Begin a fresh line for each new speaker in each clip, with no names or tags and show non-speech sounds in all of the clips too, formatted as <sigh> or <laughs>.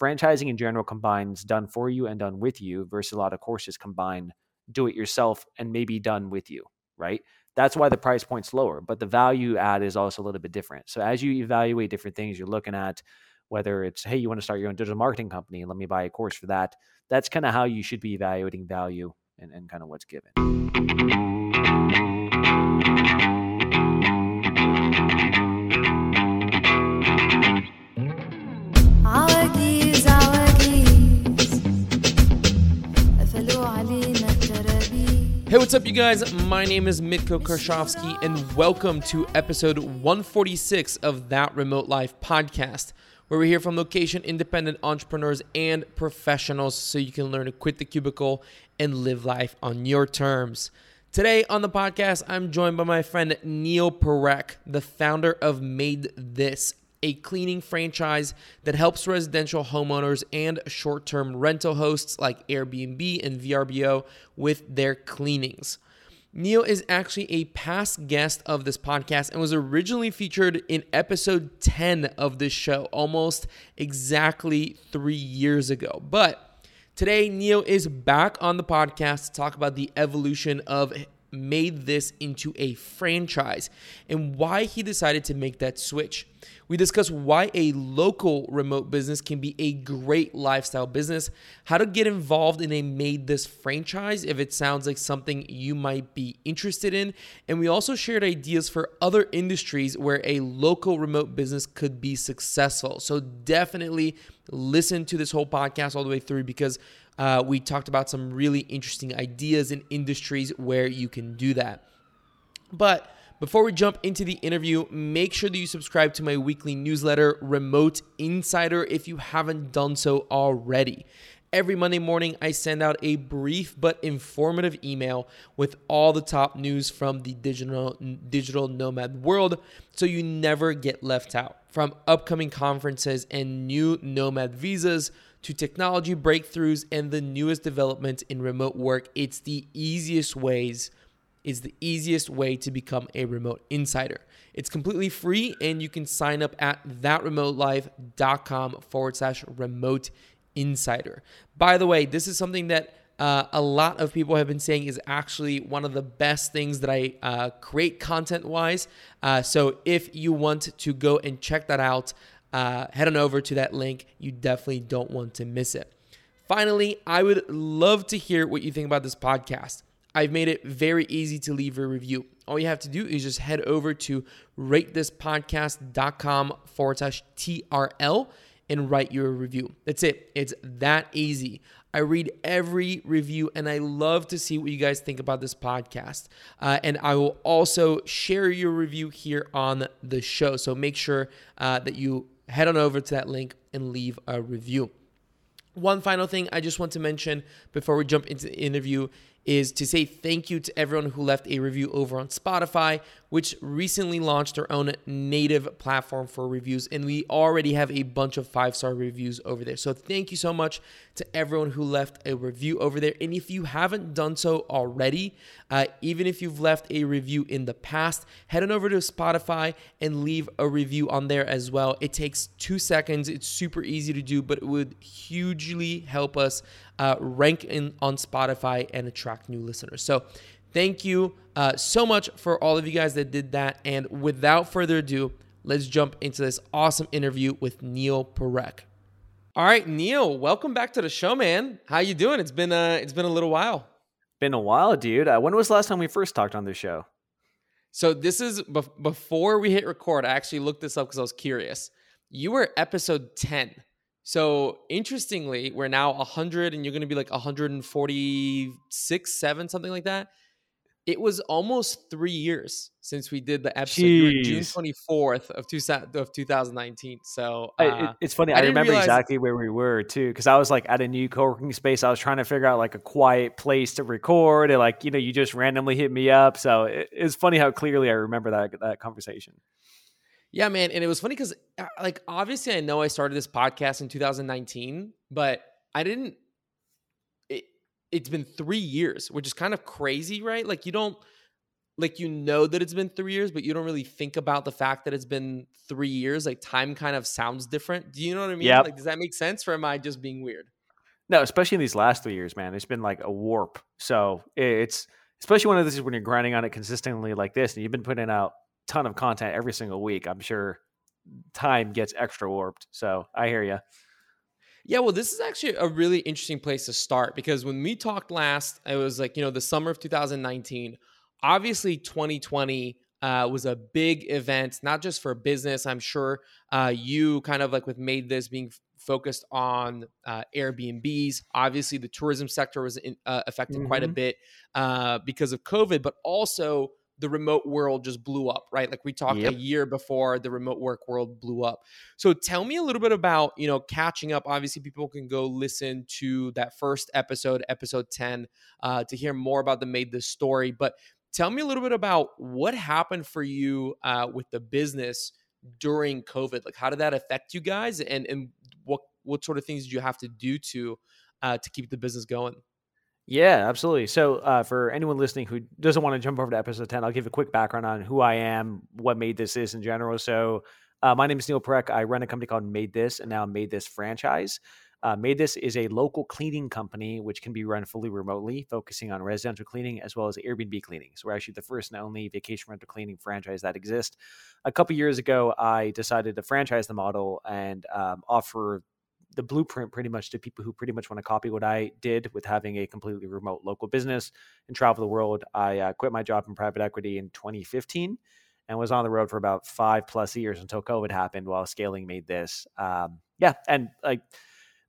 franchising in general combines done for you and done with you versus a lot of courses combine do it yourself and maybe done with you, right? That's why the price point's lower, but the value add is also a little bit different. So as you evaluate different things, you're looking at whether it's hey, you want to start your own digital marketing company, let me buy a course for that. That's kind of how you should be evaluating value and, and kind of what's given.
Hey, what's up, you guys? My name is Mitko Karshovsky, and welcome to episode 146 of That Remote Life podcast, where we hear from location independent entrepreneurs and professionals so you can learn to quit the cubicle and live life on your terms. Today on the podcast, I'm joined by my friend Neil Parekh, the founder of Maid This, a cleaning franchise that helps residential homeowners and short term rental hosts like Airbnb and VRBO with their cleanings. Neil is actually a past guest of this podcast and was originally featured in episode 10 of this show, almost exactly three years ago. But today, Neil is back on the podcast to talk about the evolution of Maid This into a franchise and why he decided to make that switch. We discuss why a local remote business can be a great lifestyle business, how to get involved in a Maid This franchise if it sounds like something you might be interested in, and we also shared ideas for other industries where a local remote business could be successful. So definitely listen to this whole podcast all the way through because uh, we talked about some really interesting ideas in industries where you can do that. But before we jump into the interview, make sure that you subscribe to my weekly newsletter, Remote Insider, if you haven't done so already. Every Monday morning, I send out a brief but informative email with all the top news from the digital, digital nomad world so you never get left out. From upcoming conferences and new nomad visas to technology breakthroughs and the newest developments in remote work, it's the easiest ways is the easiest way to become a remote insider. It's completely free and you can sign up at thatremotelife.com forward slash remote insider. By the way, this is something that uh, a lot of people have been saying is actually one of the best things that I uh, create content wise. Uh, so if you want to go and check that out, uh, head on over to that link. You definitely don't want to miss it. Finally, I would love to hear what you think about this podcast. I've made it very easy to leave a review. All you have to do is just head over to ratethispodcast.com forward slash TRL and write your review. That's it. It's that easy. I read every review and I love to see what you guys think about this podcast. Uh, and I will also share your review here on the show. So make sure uh, that you head on over to that link and leave a review. One final thing I just want to mention before we jump into the interview is to say thank you to everyone who left a review over on Spotify, which recently launched their own native platform for reviews. And we already have a bunch of five star reviews over there. So thank you so much to everyone who left a review over there. And if you haven't done so already, uh, even if you've left a review in the past, head on over to Spotify and leave a review on there as well. It takes two seconds, it's super easy to do, but it would hugely help us uh, rank in on Spotify and attract new listeners. So thank you uh, so much for all of you guys that did that. And without further ado, let's jump into this awesome interview with Neil Parekh. All right, Neil, welcome back to the show, man. How you doing? It's been uh, it's been a little while.
Been a while, dude. Uh, when was the last time we first talked on this show?
So this is before we hit record. I actually looked this up because I was curious. You were episode ten. So interestingly, we're now 100 and you're going to be like 146, 7, something like that. It was almost three years since we did the episode. June 24th of, two, of 2019. So uh,
it, it's funny. I, I remember realize- exactly where we were too, because I was like at a new co-working space. I was trying to figure out like a quiet place to record, and like you know, you just randomly hit me up. So it, it's funny how clearly I remember that that conversation.
Yeah, man. And it was funny because, uh, like, obviously, I know I started this podcast in 2019, but I didn't. It, it's been three years, which is kind of crazy, right? Like, you don't. like you know that it's been three years, but you don't really think about the fact that it's been three years. Like time kind of sounds different. Do you know what I mean?
Yep.
Like, does that make sense, or am I just being weird?
No, especially in these last three years, man, it's been like a warp. So it's especially one of these when you're grinding on it consistently like this, and you've been putting out ton of content every single week. I'm sure time gets extra warped. So I hear you.
Yeah, well, this is actually a really interesting place to start because when we talked last, it was like, you know, the summer of 2019. Obviously, 2020 uh, was a big event, not just for business. I'm sure uh, you kind of like with Maid This being f- focused on uh, Airbnbs. Obviously, the tourism sector was in, uh, affected mm-hmm. quite a mm-hmm. bit uh, because of COVID, but also the remote world just blew up, right? Like we talked yep. a year before the remote work world blew up. So tell me a little bit about, you know, catching up. Obviously, people can go listen to that first episode, episode 10, uh, to hear more about the Maid This story. But tell me a little bit about what happened for you uh, with the business during COVID. Like, how did that affect you guys? And, and what, what sort of things did you have to do to, uh, to keep the business going?
Yeah, absolutely. So, uh, for anyone listening who doesn't want to jump over to episode 10, I'll give a quick background on who I am, what Maid This is in general. So, uh, my name is Neil Parekh. I run a company called Maid This and now Maid This Franchise. Uh, Maid This is a local cleaning company which can be run fully remotely, focusing on residential cleaning as well as Airbnb cleaning. So, we're actually the first and only vacation rental cleaning franchise that exists. A couple years ago, I decided to franchise the model and um, offer the blueprint pretty much to people who pretty much want to copy what I did with having a completely remote local business and travel the world. I uh, quit my job in private equity in 2015 and was on the road for about five plus years until COVID happened while scaling Maid This. Um, yeah. And like,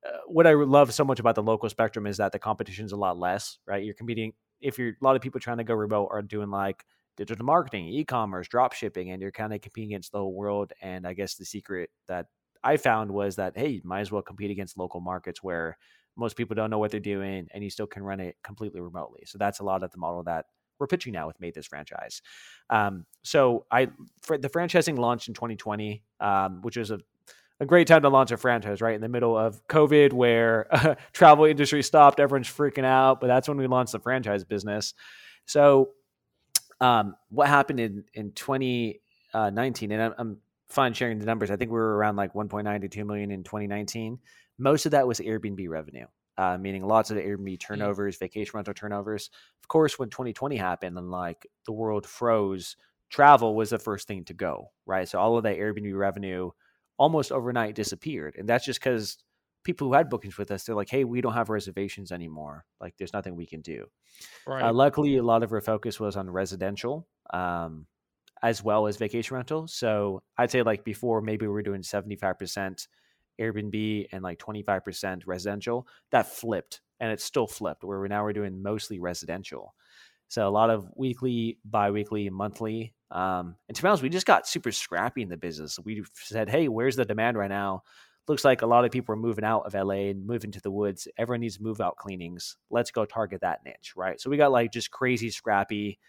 uh, what I love so much about the local spectrum is that the competition is a lot less, right? You're competing, if you're a lot of people trying to go remote are doing like digital marketing, e commerce, drop shipping, and you're kind of competing against the whole world. And I guess the secret that I found was that hey, you might as well compete against local markets where most people don't know what they're doing, and you still can run it completely remotely. So that's a lot of the model that we're pitching now with Maid This franchise. Um, so I the franchising launched in 2020, um, which was a a great time to launch a franchise, right in the middle of COVID, where uh, <laughs> travel industry stopped, everyone's freaking out. But that's when we launched the franchise business. So, um, what happened in in 2019? And I'm, I'm fun sharing the numbers. I think we were around like 1.9 to 2 million in 2019. Most of that was Airbnb revenue, uh, meaning lots of Airbnb turnovers, vacation rental turnovers. Of course, when 2020 happened and like the world froze, travel was the first thing to go, right? So all of that Airbnb revenue almost overnight disappeared. And that's just because people who had bookings with us, they're like, hey, we don't have reservations anymore. Like, there's nothing we can do. Uh, right. Uh, luckily, a lot of our focus was on residential. Um, as well as vacation rental. So I'd say like before, maybe we were doing 75% Airbnb and like 25% residential. That flipped and it's still flipped where we're now we're doing mostly residential. So a lot of weekly, bi-weekly, monthly. Um, and to be honest, we just got super scrappy in the business. We said, hey, where's the demand right now? Looks like a lot of people are moving out of LA and moving to the woods. Everyone needs move out cleanings. Let's go target that niche, right? So we got like just crazy scrappy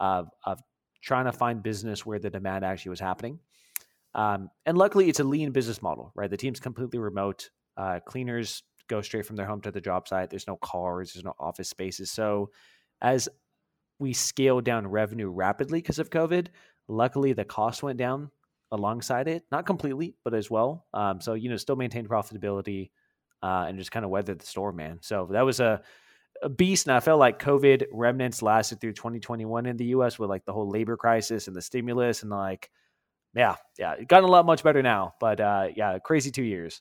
of, of trying to find business where the demand actually was happening. Um, and luckily, it's a lean business model, right? The team's completely remote. Uh, cleaners go straight from their home to the job site. There's no cars, there's no office spaces. So, as we scaled down revenue rapidly because of COVID, luckily the cost went down alongside it, not completely, but as well. Um, so, you know, still maintained profitability uh, and just kind of weathered the storm, man. So that was a a beast. And I felt like COVID remnants lasted through 2021 in the US with like the whole labor crisis and the stimulus and like, yeah, yeah, it gotten a lot much better now. But uh, yeah, crazy two years.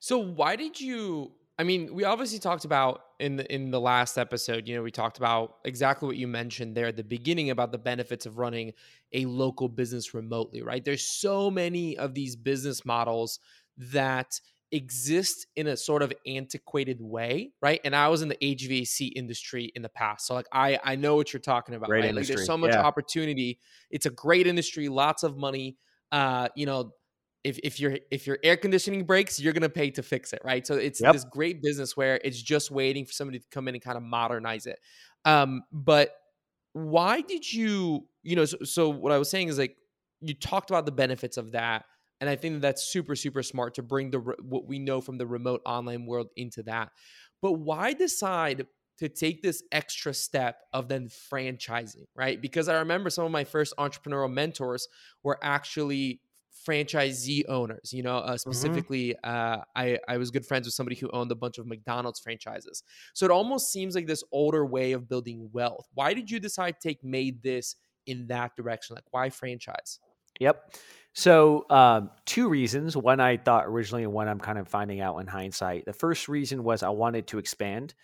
So why did you? I mean, we obviously talked about in the in the last episode. You know, we talked about exactly what you mentioned there at the beginning about the benefits of running a local business remotely. Right? There's so many of these business models that exist in a sort of antiquated way, right? And I was in the HVAC industry in the past, so like I I know what you're talking about. Great right? Like there's so much yeah. opportunity. It's a great industry, lots of money. Uh, you know, if if your if your air conditioning breaks, you're gonna pay to fix it, right? So it's yep. this great business where it's just waiting for somebody to come in and kind of modernize it. Um, but why did you, you know? So, so what I was saying is like you talked about the benefits of that and I think that that's super, super smart to bring the what we know from the remote online world into that. But why decide to take this extra step of then franchising, right? Because I remember some of my first entrepreneurial mentors were actually franchisee owners. You know, uh, mm-hmm. specifically, mm-hmm. uh, I I was good friends with somebody who owned a bunch of McDonald's franchises. So it almost seems like this older way of building wealth. Why did you decide to take Maid This in that direction? Like, why franchise?
Yep. So, um, two reasons. One I thought originally, and one I'm kind of finding out in hindsight. The first reason was I wanted to expand,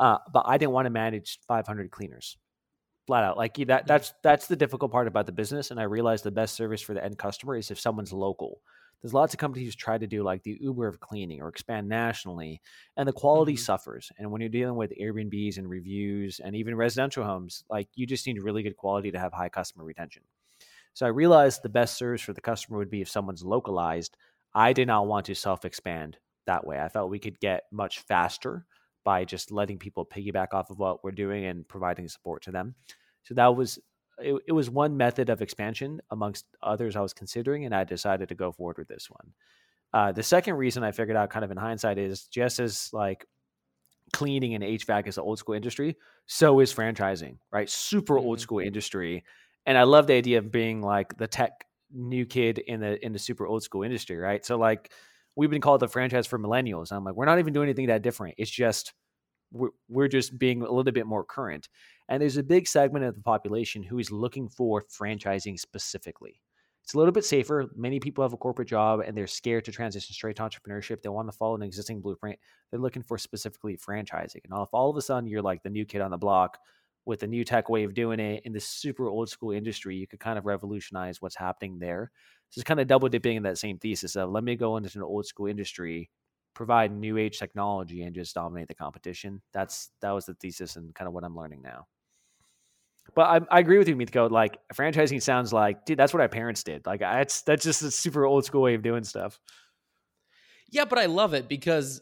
uh, but I didn't want to manage 500 cleaners flat out like that that's that's the difficult part about the business and i realized the best service for the end customer is if someone's local there's lots of companies who try to do like the uber of cleaning or expand nationally and the quality mm-hmm. suffers and when you're dealing with airbnbs and reviews and even residential homes like you just need really good quality to have high customer retention so i realized the best service for the customer would be if someone's localized i did not want to self expand that way i felt we could get much faster by just letting people piggyback off of what we're doing and providing support to them. So that was it, it was one method of expansion amongst others I was considering, and I decided to go forward with this one. Uh, the second reason I figured out, kind of in hindsight, is just as like cleaning and HVAC is an old school industry, so is franchising, right? Super old mm-hmm. school industry, and I love the idea of being like the tech new kid in the in the super old school industry, right? So like we've been called the franchise for millennials. I'm like, we're not even doing anything that different. It's just we're, we're just being a little bit more current. And there's a big segment of the population who is looking for franchising specifically. It's a little bit safer. Many people have a corporate job and they're scared to transition straight to entrepreneurship. They want to follow an existing blueprint. They're looking for specifically franchising. And if all of a sudden you're like the new kid on the block with a new tech way of doing it in this super old school industry, you could kind of revolutionize what's happening there just kind of double dipping in that same thesis of let me go into an old school industry, provide new age technology, and just dominate the competition. That's that was the thesis and kind of what I'm learning now. But I, I agree with you, Mitko. Like franchising sounds like, dude, that's what our parents did. Like that's that's just a super old school way of doing stuff.
Yeah, but I love it because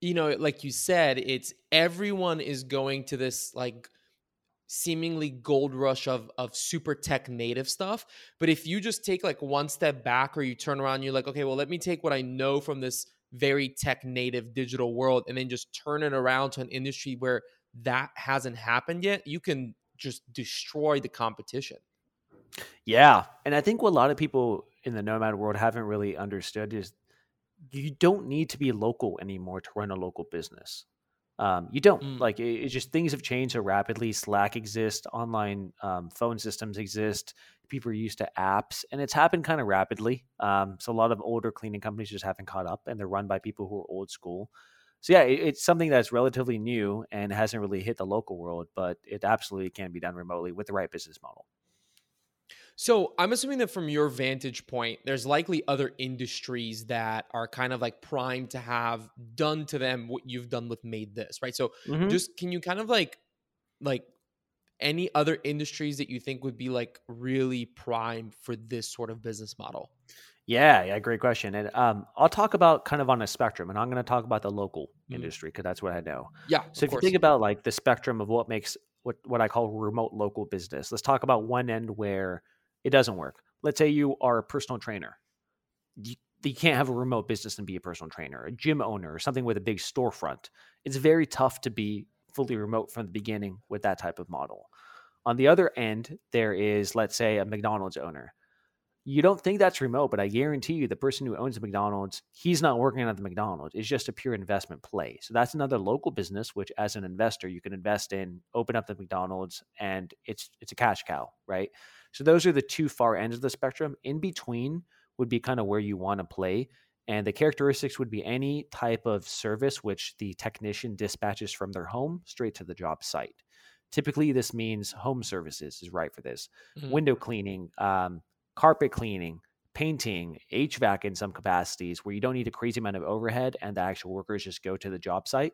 you know, like you said, it's everyone is going to this like seemingly gold rush of of super tech native stuff but if you just take like one step back or you turn around you're like okay well let me take what i know from this very tech native digital world and then just turn it around to an industry where that hasn't happened yet you can just destroy the competition.
Yeah and i think what a lot of people in the nomad world haven't really understood is you don't need to be local anymore to run a local business um, you don't mm. like it, it's just things have changed so rapidly. Slack exists, online um, phone systems exist. People are used to apps, and it's happened kind of rapidly. Um, so a lot of older cleaning companies just haven't caught up, and they're run by people who are old school. So yeah, it, it's something that's relatively new and hasn't really hit the local world, but it absolutely can be done remotely with the right business model.
So I'm assuming that from your vantage point, there's likely other industries that are kind of like primed to have done to them what you've done with Maid This, right? So mm-hmm. just can you kind of like like any other industries that you think would be like really prime for this sort of business model?
Yeah, yeah, great question. And um, I'll talk about kind of on a spectrum, and I'm going to talk about the local mm-hmm. industry because that's what I know.
Yeah.
So if course. you think about like the spectrum of what makes what what I call remote local business, let's talk about one end where it doesn't work. Let's say you are a personal trainer. You, you can't have a remote business and be a personal trainer, a gym owner, or something with a big storefront. It's very tough to be fully remote from the beginning with that type of model. On the other end, there is, let's say, a McDonald's owner. You don't think that's remote, but I guarantee you the person who owns the McDonald's, he's not working at the McDonald's. It's just a pure investment play. So that's another local business, which as an investor, you can invest in, open up the McDonald's, and it's it's a cash cow, right? So those are the two far ends of the spectrum. In between would be kind of where you want to play. And the characteristics would be any type of service which the technician dispatches from their home straight to the job site. Typically, this means home services is right for this. Mm-hmm. Window cleaning, um, carpet cleaning, painting, HVAC in some capacities, where you don't need a crazy amount of overhead and the actual workers just go to the job site.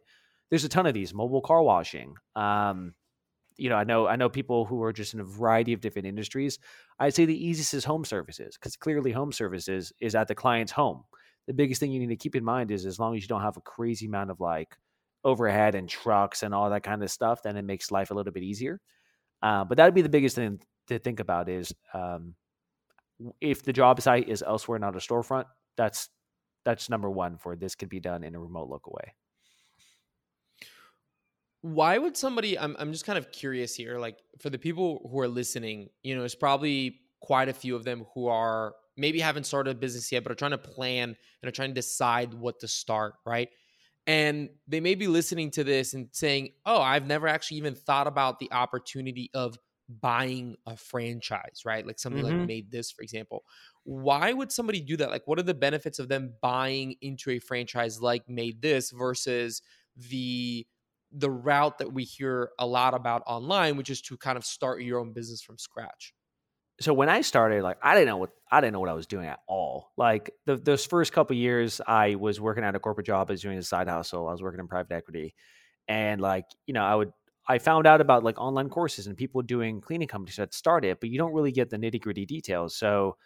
There's a ton of these mobile car washing, um, you know, I know I know people who are just in a variety of different industries. I'd say the easiest is home services because clearly home services is at the client's home. The biggest thing you need to keep in mind is as long as you don't have a crazy amount of like overhead and trucks and all that kind of stuff, then it makes life a little bit easier. Uh, but that'd be the biggest thing to think about is um, if the job site is elsewhere, not a storefront. That's that's number one for this could be done in a remote local way.
why would somebody I'm I'm just kind of curious here like for the people who are listening, you know, there's probably quite a few of them who are maybe haven't started a business yet but are trying to plan and are trying to decide what to start, right? And they may be listening to this and saying, "Oh, I've never actually even thought about the opportunity of buying a franchise, right? Like something
Mm-hmm.
like Maid This, for example. Why would somebody do that? Like, what are the benefits of them buying into a franchise like Maid This versus the the route that we hear a lot about online, which is to kind of start your own business from scratch?
so when I started, like I didn't know what I didn't know what I was doing at all. Like the, those first couple years, I was working at a corporate job, I was doing a side hustle, I was working in private equity, and like you know, I would I found out about like online courses and people doing cleaning companies that started, but you don't really get the nitty gritty details. So,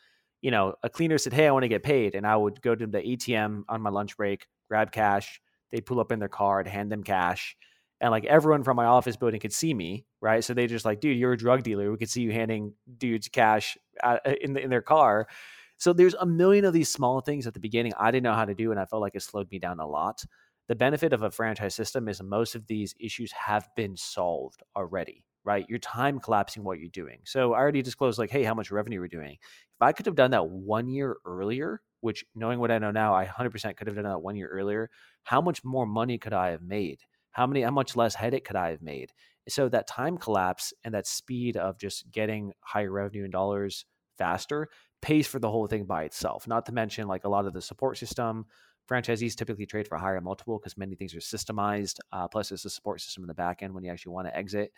you know, a cleaner said, "Hey, I want to get paid," and I would go to the ATM on my lunch break, grab cash. They'd pull up in their card, hand them cash and like everyone from my office building could see me, right? So they just like, dude, you're a drug dealer. We could see you handing dudes cash uh, in the, in their car. So there's a million of these small things at the beginning I didn't know how to do, and I felt like it slowed me down a lot. The benefit of a franchise system is most of these issues have been solved already, right? You're time collapsing what you're doing. So I already disclosed like, hey, how much revenue we're doing. If I could have done that one year earlier, which knowing what I know now, I 100% could have done that one year earlier. How much more money could I have made? how many how much less headache could i have made so that time collapse and that speed of just getting higher revenue in dollars faster pays for the whole thing by itself not to mention like a lot of the support system franchisees typically trade for a higher multiple because many things are systemized uh, plus there's a support system in the back end when you actually want to exit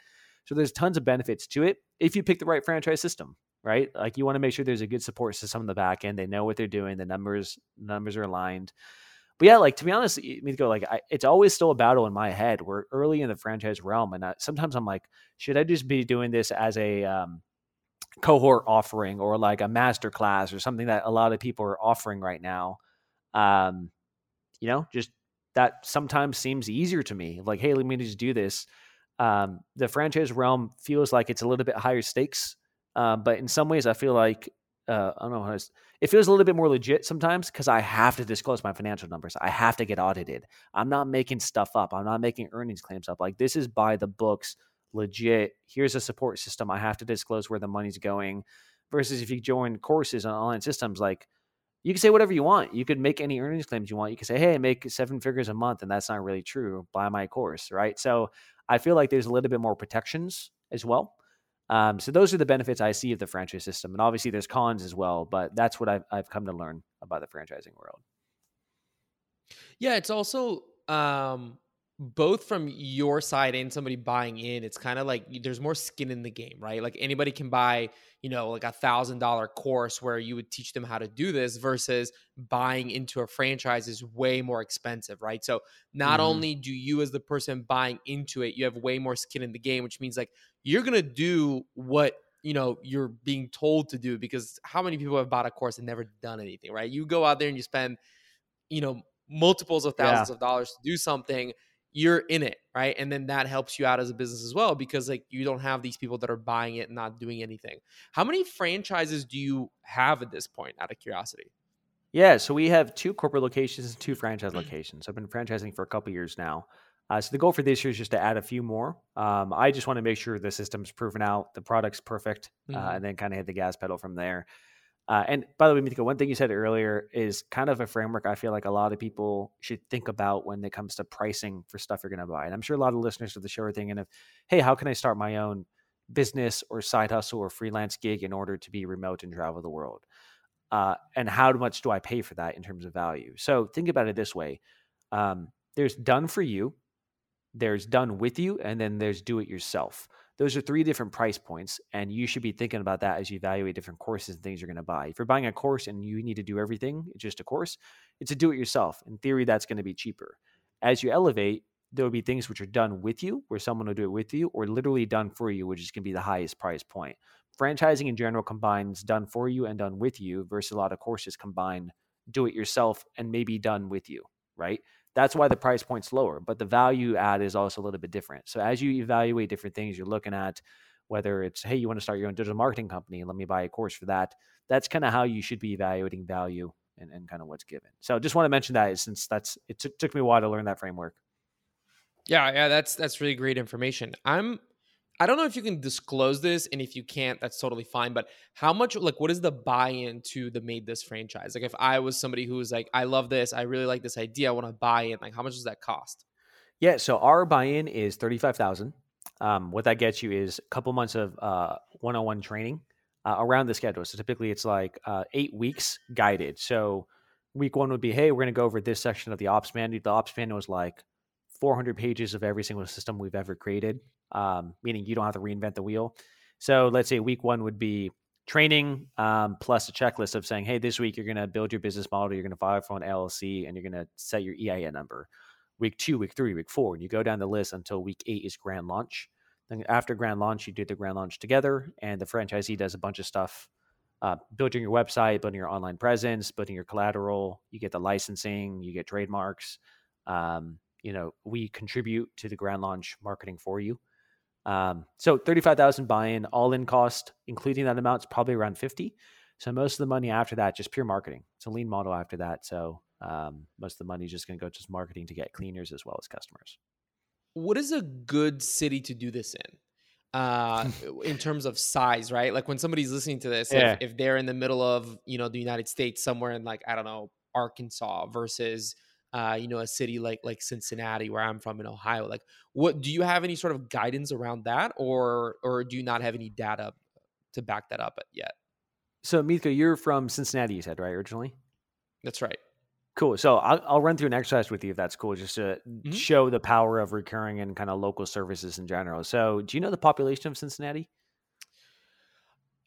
so there's tons of benefits to it if you pick the right franchise system right like you want to make sure there's a good support system in the back end they know what they're doing the numbers numbers are aligned but yeah, like to be honest, go like I, it's always still a battle in my head. We're early in the franchise realm, and I, sometimes I'm like, should I just be doing this as a um, cohort offering or like a master class or something that a lot of people are offering right now? Um, you know, just that sometimes seems easier to me. Like, hey, let me just do this. Um, the franchise realm feels like it's a little bit higher stakes, uh, but in some ways, I feel like uh, I don't know how to, it feels a little bit more legit sometimes because I have to disclose my financial numbers. I have to get audited. I'm not making stuff up. I'm not making earnings claims up. Like this is by the books, legit. Here's a support system. I have to disclose where the money's going. Versus if you join courses on online systems, like you can say whatever you want. You could make any earnings claims you want. You can say, hey, I make seven figures a month, and that's not really true. Buy my course, right? So I feel like there's a little bit more protections as well. Um, so those are the benefits I see of the franchise system, and obviously there's cons as well. But that's what I've I've come to learn about the franchising world.
Yeah, it's also um, both from your side and somebody buying in. It's kind of like there's more skin in the game, right? Like anybody can buy, you know, like a thousand dollar course where you would teach them how to do this versus buying into a franchise is way more expensive, right? So not mm-hmm. only do you as the person buying into it, you have way more skin in the game, which means like you're going to do what you know you're being told to do because how many people have bought a course and never done anything right you go out there and you spend you know multiples of thousands yeah. of dollars to do something you're in it right and then that helps you out as a business as well because like you don't have these people that are buying it and not doing anything how many franchises do you have at this point out of curiosity
yeah so we have two corporate locations and two franchise locations i've been franchising for a couple years now uh, so the goal for this year is just to add a few more. Um, I just want to make sure the system's proven out, the product's perfect, uh, mm-hmm. uh, and then kind of hit the gas pedal from there. Uh, and by the way, Mithika, one thing you said earlier is kind of a framework I feel like a lot of people should think about when it comes to pricing for stuff you're going to buy. And I'm sure a lot of listeners of the show are thinking of, hey, how can I start my own business or side hustle or freelance gig in order to be remote and travel the world? Uh, and how much do I pay for that in terms of value? So think about it this way. Um, there's done for you, there's done with you, and then there's do it yourself. Those are three different price points, and you should be thinking about that as you evaluate different courses and things you're going to buy. If you're buying a course and you need to do everything, it's just a course, it's a do it yourself. In theory, that's going to be cheaper. As you elevate, there will be things which are done with you, where someone will do it with you, or literally done for you, which is going to be the highest price point. Franchising in general combines done for you and done with you versus a lot of courses combine do it yourself and maybe done with you, right? That's why the price point's lower, but the value add is also a little bit different. So as you evaluate different things, you're looking at whether it's hey, you want to start your own digital marketing company, let me buy a course for that. That's kind of how you should be evaluating value and, and kind of what's given. So just want to mention that since that's it t- took me a while to learn that framework.
Yeah, yeah, that's that's really great information. I'm I don't know if you can disclose this, and if you can't, that's totally fine. But how much, like, what is the buy-in to the Maid This franchise? Like, if I was somebody who was like, I love this, I really like this idea, I want to buy in. Like, how much does that cost?
Yeah, so our buy-in is thirty-five thousand. Um, what that gets you is a couple months of uh, one-on-one training uh, around the schedule. So typically, it's like uh, eight weeks guided. So week one would be, hey, we're going to go over this section of the ops manual. The ops manual is like 400 pages of every single system we've ever created, um, meaning you don't have to reinvent the wheel. So let's say week one would be training um, plus a checklist of saying, hey, this week you're going to build your business model, you're going to file for an LLC, and you're going to set your EIN number. Week two, week three, week four, and you go down the list until week eight is grand launch. Then after grand launch, you do the grand launch together, and the franchisee does a bunch of stuff uh, building your website, building your online presence, building your collateral. You get the licensing, you get trademarks. Um, you know, we contribute to the grand launch marketing for you. Um, so 35,000 buy-in all in cost, including that amount is probably around 50. So most of the money after that, just pure marketing. It's a lean model after that. So um, most of the money is just going to go to marketing to get cleaners as well as customers.
What is a good city to do this in? uh <laughs> in terms of size right like when somebody's listening to this yeah. if, if, they're in the middle of you know the united states somewhere in like i don't know arkansas versus uh, you know, a city like like Cincinnati, where I'm from in Ohio. Like, what do you have any sort of guidance around that, or or do you not have any data to back that up yet?
So, Mitko, you're from Cincinnati, you said, right, originally?
That's right.
Cool. So I'll, I'll run through an exercise with you if that's cool, just to mm-hmm. show the power of recurring and kind of local services in general. So, do you know the population of Cincinnati?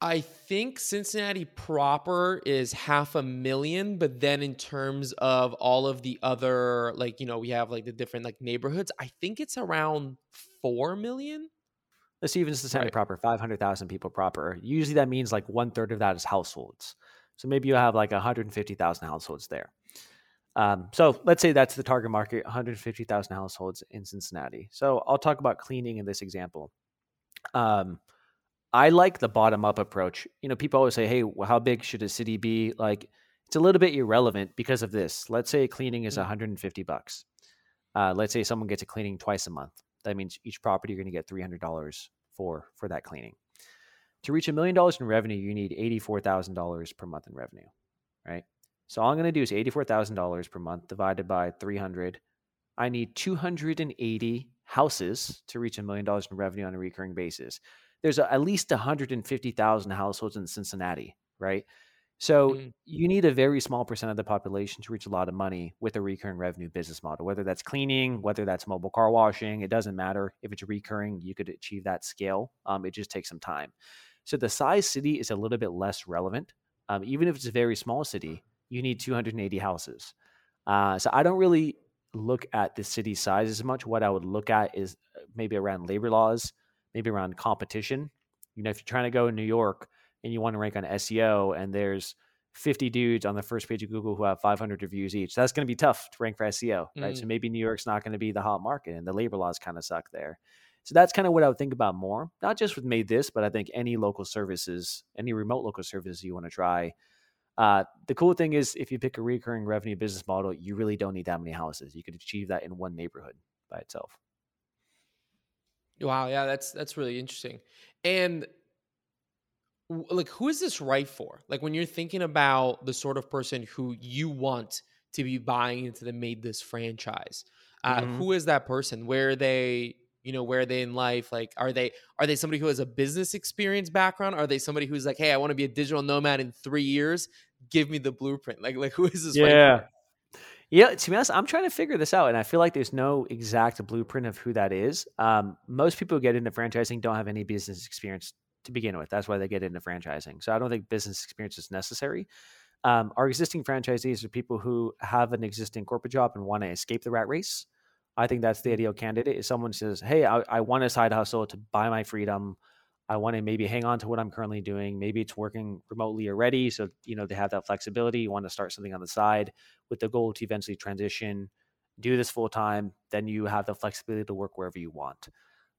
I think Cincinnati proper is half a million, but then in terms of all of the other, like, you know, we have like the different like neighborhoods, I think it's around 4 million.
Let's even Cincinnati right. proper, 500,000 people proper. Usually that means like one third of that is households. So maybe you have like 150,000 households there. Um, so let's say that's the target market 150,000 households in Cincinnati. So I'll talk about cleaning in this example. Um, I like the bottom up approach. You know, people always say, "Hey, well, how big should a city be?" Like, it's a little bit irrelevant because of this. Let's say cleaning is mm. 150 bucks. Uh, let's say someone gets a cleaning twice a month. That means each property you're going to get $300 for for that cleaning. To reach a million dollars in revenue, you need $84,000 per month in revenue, right? So all I'm going to do is $84,000 per month divided by 300. I need 280 houses to reach a million dollars in revenue on a recurring basis there's a, at least 150,000 households in Cincinnati, right? So mm. you need a very small percent of the population to reach a lot of money with a recurring revenue business model, whether that's cleaning, whether that's mobile car washing, it doesn't matter. If it's recurring, you could achieve that scale. Um, it just takes some time. So the size city is a little bit less relevant. Um, even if it's a very small city, you need 280 houses. Uh, so I don't really look at the city size as much. What I would look at is uh, maybe around labor laws, maybe around competition. You know, if you're trying to go in New York and you want to rank on SEO and there's 50 dudes on the first page of Google who have 500 reviews each, that's going to be tough to rank for SEO, right? Mm. So maybe New York's not going to be the hot market and the labor laws kind of suck there. So that's kind of what I would think about more, not just with Maid This, but I think any local services, any remote local services you want to try. Uh, the cool thing is, if you pick a recurring revenue business model, you really don't need that many houses. You could achieve that in one neighborhood by itself.
Wow, yeah, that's that's really interesting. And like who is this right for? Like when you're thinking about the sort of person who you want to be buying into the Maid This franchise, uh, mm-hmm. who is that person? Where are they, you know, where are they in life? Like, are they are they somebody who has a business experience background? Are they somebody who's like, hey, I want to be a digital nomad in three years? Give me the blueprint. Like, like <laughs> who is this?
Yeah. Right yeah, to be honest, I'm trying to figure this out, and I feel like there's no exact blueprint of who that is. Um, most people who get into franchising don't have any business experience to begin with. That's why they get into franchising. So I don't think business experience is necessary. Um, our existing franchisees are people who have an existing corporate job and want to escape the rat race. I think that's the ideal candidate. If someone says, "Hey, I, I want a side hustle to buy my freedom," I want to maybe hang on to what I'm currently doing. Maybe it's working remotely already. So, you know, they have that flexibility. You want to start something on the side with the goal to eventually transition, do this full time. Then you have the flexibility to work wherever you want.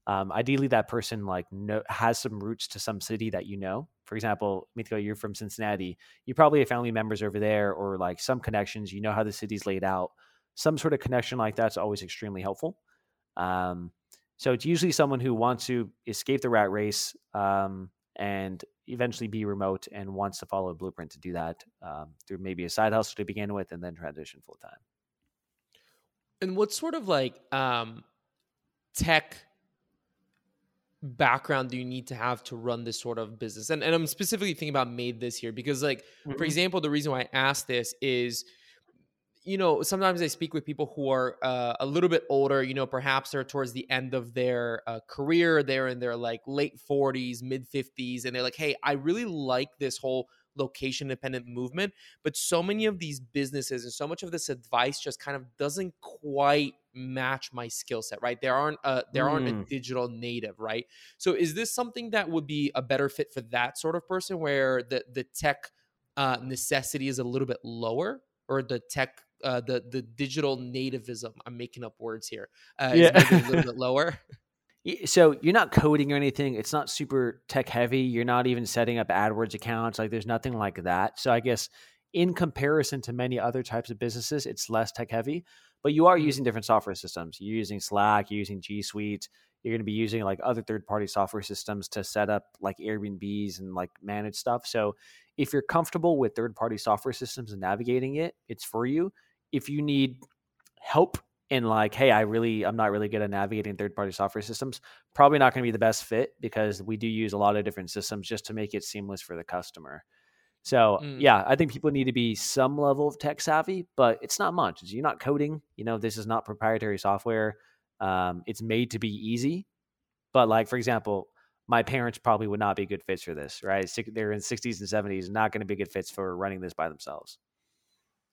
Um, ideally, that person like has some roots to some city that you know. For example, Mitko, you're from Cincinnati. You probably have family members over there or like some connections. You know how the city's laid out. Some sort of connection like that's always extremely helpful. Um, so it's usually someone who wants to escape the rat race um, and eventually be remote and wants to follow a blueprint to do that um, through maybe a side hustle to begin with and then transition full time.
And what sort of like um, tech background do you need to have to run this sort of business? And, and I'm specifically thinking about Maid This here because, like, mm-hmm. for example, the reason why I asked this is you know, sometimes I speak with people who are uh, a little bit older, you know, perhaps they're towards the end of their uh, career, they're in their like late 40s, mid 50s, and they're like, hey, I really like this whole location independent movement, but so many of these businesses and so much of this advice just kind of doesn't quite match my skill set, right? There aren't a, there mm. aren't a mm. digital native, right? So is this something that would be a better fit for that sort of person where the the tech uh, necessity is a little bit lower or the tech uh, the the digital nativism. I'm making up words here. Uh, yeah. a little <laughs> bit lower.
So you're not coding or anything. It's not super tech heavy. You're not even setting up AdWords accounts. Like there's nothing like that. So I guess in comparison to many other types of businesses, it's less tech heavy. But you are mm-hmm. using different software systems. You're using Slack. You're using G Suite. You're going to be using like other third party software systems to set up like Airbnbs and like manage stuff. So if you're comfortable with third party software systems and navigating it, it's for you if you need help in like, hey, I really, I'm not really good at navigating third party software systems, probably not going to be the best fit because we do use a lot of different systems just to make it seamless for the customer. So mm. yeah, I think people need to be some level of tech savvy, but it's not much. You're not coding. You know, this is not proprietary software. Um, it's made to be easy. But like for example, my parents probably would not be good fits for this, right? They're in 60s and 70s, not going to be good fits for running this by themselves.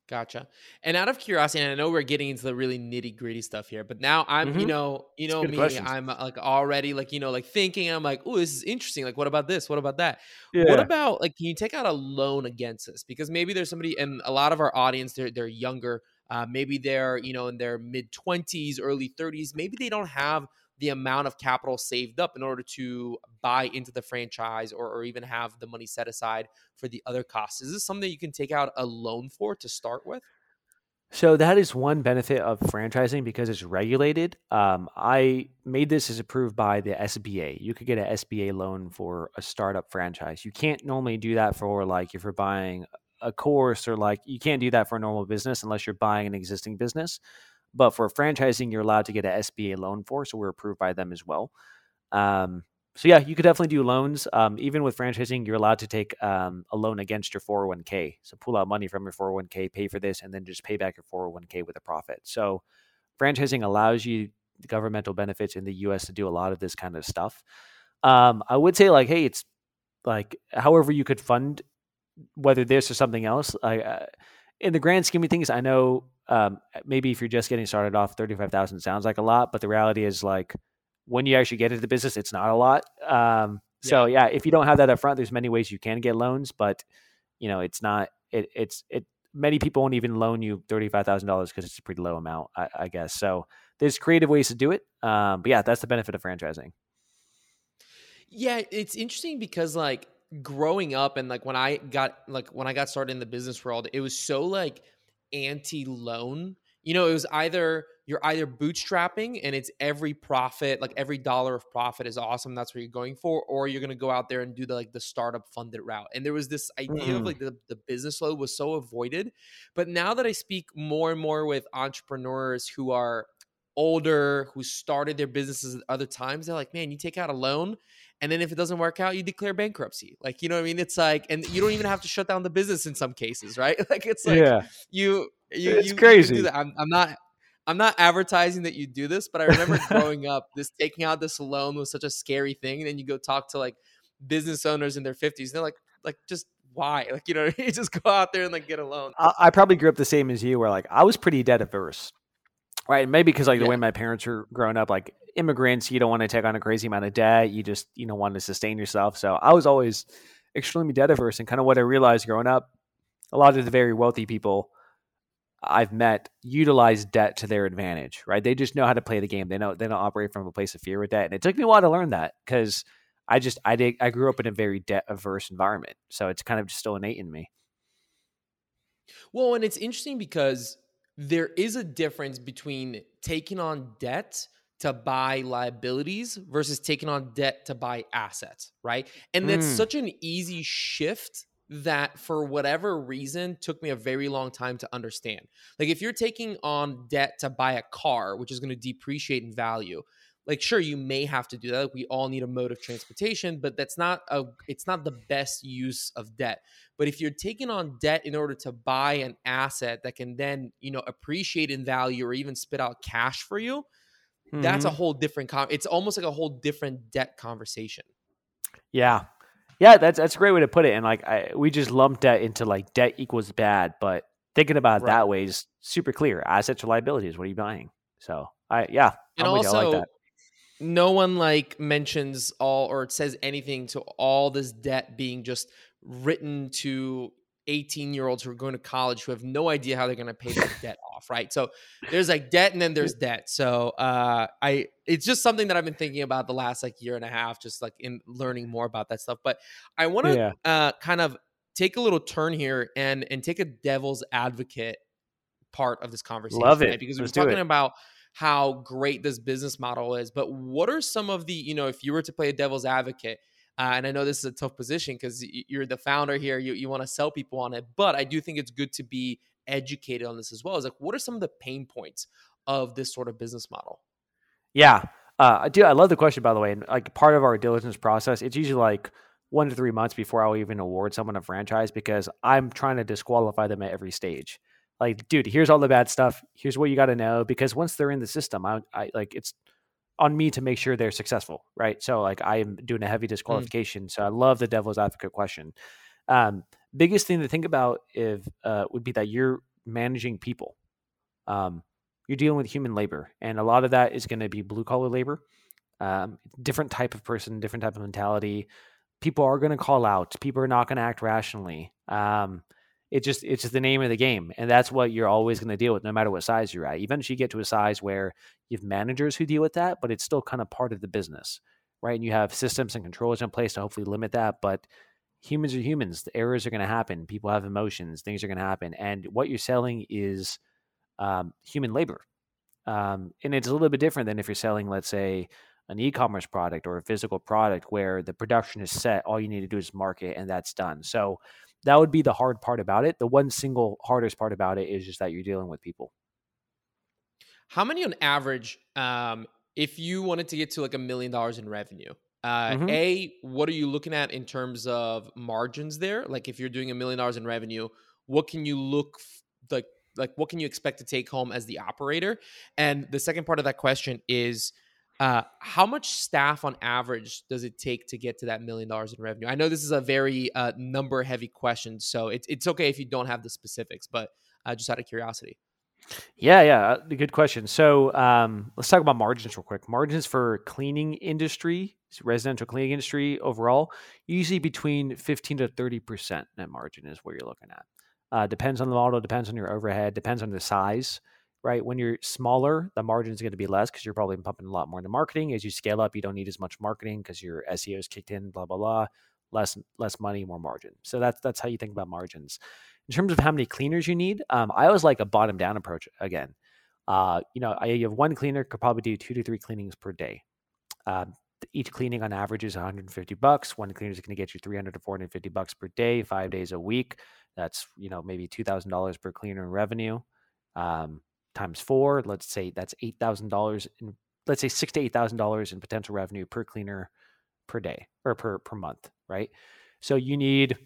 Gotcha. And out of curiosity, and I know we're getting into the really nitty gritty stuff here, but now I'm, mm-hmm. you know, you know me, questions. I'm uh, like already like, you know, like thinking, I'm like, oh, this is interesting. Like, what about this? What about that? Yeah. What about like, can you take out a loan against this? Because maybe there's somebody, and a lot of our audience, they're they're younger. Uh, maybe they're, you know, in their mid 20s, early 30s. Maybe they don't have the amount of capital saved up in order to buy into the franchise or, or even have the money set aside for the other costs. Is this something you can take out a loan for to start with?
So that is one benefit of franchising because it's regulated. Um, I Maid This as approved by the SBA. You could get an SBA loan for a startup franchise. You can't normally do that for like if you're buying a course or like you can't do that for a normal business unless you're buying an existing business. But for franchising, you're allowed to get an SBA loan for, so we're approved by them as well. Um, so yeah, you could definitely do loans. Um, even with franchising, you're allowed to take um, a loan against your 401k. So pull out money from your 401k, pay for this, and then just pay back your 401k with a profit. So franchising allows you governmental benefits in the U.S. to do a lot of this kind of stuff. Um, I would say like, hey, it's like however you could fund whether this or something else. I, uh, in the grand scheme of things, I know um, maybe if you're just getting started off, 35,000 sounds like a lot, but the reality is like when you actually get into the business, it's not a lot. Um, yeah. so yeah, if you don't have that up front, there's many ways you can get loans, but you know, it's not, it, it's, it, many people won't even loan you $35,000 because it's a pretty low amount, I, I, guess. So there's creative ways to do it. Um, but yeah, that's the benefit of franchising.
Yeah. It's interesting because like growing up and like when I got, like when I got started in the business world, it was so like, anti-loan. You know, it was either you're either bootstrapping and it's every profit, like every dollar of profit is awesome. That's what you're going for, or you're gonna go out there and do the like the startup funded route. And there was this idea mm. of mm-hmm. like the, the business load was so avoided. But now that I speak more and more with entrepreneurs who are older, who started their businesses at other times, they're like, man, you take out a loan and then if it doesn't work out, you declare bankruptcy. Like, you know what I mean? It's like, and you don't even have to shut down the business in some cases, right? <laughs> Like, it's like yeah. you, you,
it's
you,
crazy.
You I'm, I'm not, I'm not advertising that you do this, but I remember growing up, this taking out this loan was such a scary thing. And then you go talk to like business owners in their 50s, and they're like, like just why? <laughs> Like, you know, you <laughs> just go out there and like get a loan.
I, I probably grew up the same as you, where like I was pretty debt averse. Right. Maybe because like the way my parents were growing up, like immigrants, you don't want to take on a crazy amount of debt. You just, you know, want to sustain yourself. So I was always extremely debt averse. And kind of what I realized growing up, a lot of the very wealthy people I've met utilize debt to their advantage, right? They just know how to play the game. They know they don't operate from a place of fear with debt. And it took me a while to learn that because I just I did I grew up in a very debt averse environment. So it's kind of just still innate in me.
Well, and it's interesting because there is a difference between taking on debt to buy liabilities versus taking on debt to buy assets, right? And that's
Mm.
such an easy shift that for whatever reason took me a very long time to understand. Like if you're taking on debt to buy a car, which is going to depreciate in value, like sure you may have to do that. Like, we all need a mode of transportation, but that's not a it's not the best use of debt. But if you're taking on debt in order to buy an asset that can then, you know, appreciate in value or even spit out cash for you, that's a
Mhm.
whole different con- it's almost like a whole different debt conversation.
Yeah, yeah, that's that's a great way to put it. And like, I, we just lumped debt into like debt equals bad, but thinking about it
Right.
that way is super clear. Assets or liabilities. What are you buying? So I yeah,
And
I'm with you. I
also
like that.
No one like mentions all or says anything to all this debt being just written to 18 year olds who are going to college who have no idea how they're going to pay their debt <laughs> off right so there's like debt and then there's debt so uh i it's just something that i've been thinking about the last like year and a half just like in learning more about that stuff but i want to
Yeah.
uh kind of take a little turn here and and take a devil's advocate part of this conversation
Love it.
right? because
Let's
we're talking about how great this business model is but what are some of the you know if you were to play a devil's advocate uh, and I know this is a tough position because you're the founder here. You, you want to sell people on it, but I do think it's good to be educated on this as well. Is like, what are some of the pain points of this sort of business model?
Yeah. Uh, I do. I love the question, by the way. And like part of our diligence process, it's usually like one to three months before I'll even award someone a franchise because I'm trying to disqualify them at every stage. Like, dude, here's all the bad stuff. Here's what you got to know because once they're in the system, I, I like it's on me to make sure they're successful, right? So like I am doing a heavy disqualification. So I love the devil's advocate question. Um, biggest thing to think about if uh, would be that you're managing people. Um, you're dealing with human labor, and a lot of that is going to be blue collar labor. Um, different type of person, different type of mentality. People are going to call out. People are not going to act rationally. Um, it just it's just the name of the game, and that's what you're always going to deal with, no matter what size you're at. Eventually, you get to a size where you have managers who deal with that, but it's still kind of part of the business, right? And you have systems and controls in place to hopefully limit that, but humans are humans. The errors are going to happen. People have emotions. Things are going to happen, and what you're selling is um, human labor. Um, and it's a little bit different than if you're selling, let's say, an e-commerce product or a physical product where the production is set. All you need to do is market, and that's done. So that would be the hard part about it. The one single hardest part about it is just that you're dealing with people.
How many on average, um, if you wanted to get to like a million dollars in revenue, uh,
Mhm.
A, what are you looking at in terms of margins there? Like if you're doing a million dollars in revenue, what can you look like like what can you expect to take home as the operator? And the second part of that question is uh, how much staff on average does it take to get to that million dollars in revenue? I know this is a very uh, number heavy question, so it's it's okay if you don't have the specifics, but uh, just out of curiosity.
Yeah, yeah, uh, good question. So um, let's talk about margins real quick. Margins for cleaning industry, residential cleaning industry overall, usually between fifteen to thirty percent net margin is what you're looking at. Uh, depends on the model, depends on your overhead, depends on the size. Right, when you're smaller, the margin is going to be less because you're probably pumping a lot more into marketing. As you scale up, you don't need as much marketing because your SEO is kicked in. Blah blah blah. Less less money, more margin. So that's that's how you think about margins in terms of how many cleaners you need, um, I always like a bottom down approach again. Uh, you know, I, you have one cleaner could probably do two to three cleanings per day. Um, each cleaning on average is 150 bucks. One cleaner is going to get you 300 to 450 bucks per day, five days a week. That's you know maybe two thousand dollars per cleaner in revenue. Um, times four, let's say that's eight thousand dollars in let's say six to eight thousand dollars in potential revenue per cleaner per day or per per month, right? So you need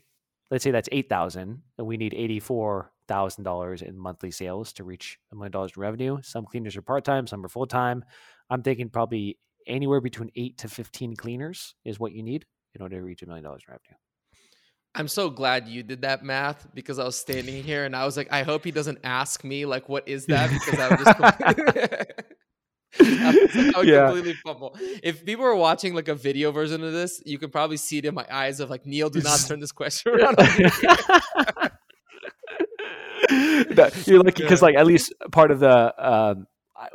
let's say that's 8000 and we need $84,000 in monthly sales to reach a million dollars in revenue. Some cleaners are part-time, some are full-time. I'm thinking probably anywhere between 8 to 15 cleaners is what you need in order to reach a million dollars in revenue.
I'm so glad you did that math because I was standing here and I was like, I hope he doesn't ask me like what is that because I would just completely, <laughs> I would, I would
Yeah.
completely fumble. If people are watching like a video version of this, you could probably see it in my eyes of like Neil, do not <laughs> turn this question around. <laughs>
That- you're lucky because like at least part of the um,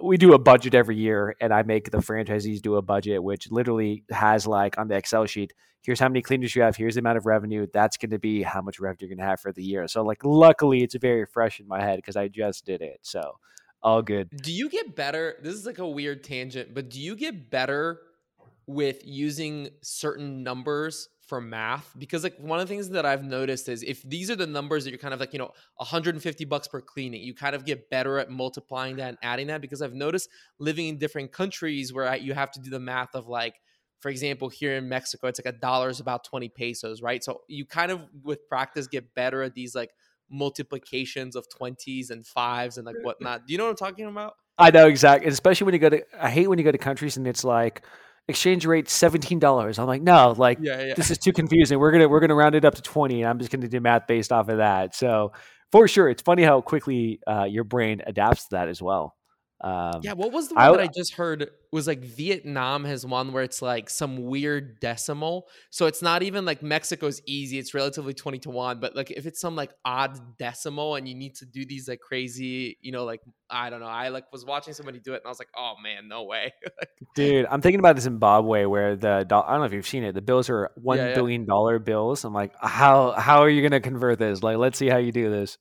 we do a budget every year and i make the franchisees do a budget which literally has like on the excel sheet here's how many cleaners you have here's the amount of revenue that's going to be how much revenue you're going to have for the year so like luckily it's very fresh in my head because i just did it so All good.
Do you get better? This is like a weird tangent, but do you get better with using certain numbers for math? Because like one of the things that I've noticed is if these are the numbers that you're kind of like, you know, 150 bucks per cleaning, you kind of get better at multiplying that and adding that because I've noticed living in different countries where I, you have to do the math of like for example, here in Mexico, it's like a dollar is about 20 pesos, right? So you kind of with practice get better at these like multiplications of 20s and fives and like whatnot. Do you know what I'm talking about?
I know exactly. Especially when you go to, I hate when you go to countries and it's like exchange rate seventeen dollars. I'm like, no, like
Yeah, yeah.
this is too confusing. We're gonna we're gonna round it up to twenty, and I'm just gonna do math based off of that. So for sure, it's funny how quickly uh, your brain adapts to that as well. Um,
Yeah, what was the
I
one that I just heard was like Vietnam has one where it's like some weird decimal. So it's not even like Mexico's easy, it's relatively 20 to 1, but like if it's some like odd decimal and you need to do these like crazy, you know, like I don't know. I like was watching somebody do it and I was like, "Oh man, no way." <laughs>
dude, I'm thinking about Zimbabwe where the do- I don't know if you've seen it. The bills are one
Yeah, yeah.
billion dollar bills. I'm like, how how are you gonna convert this? Like, let's see how you do this.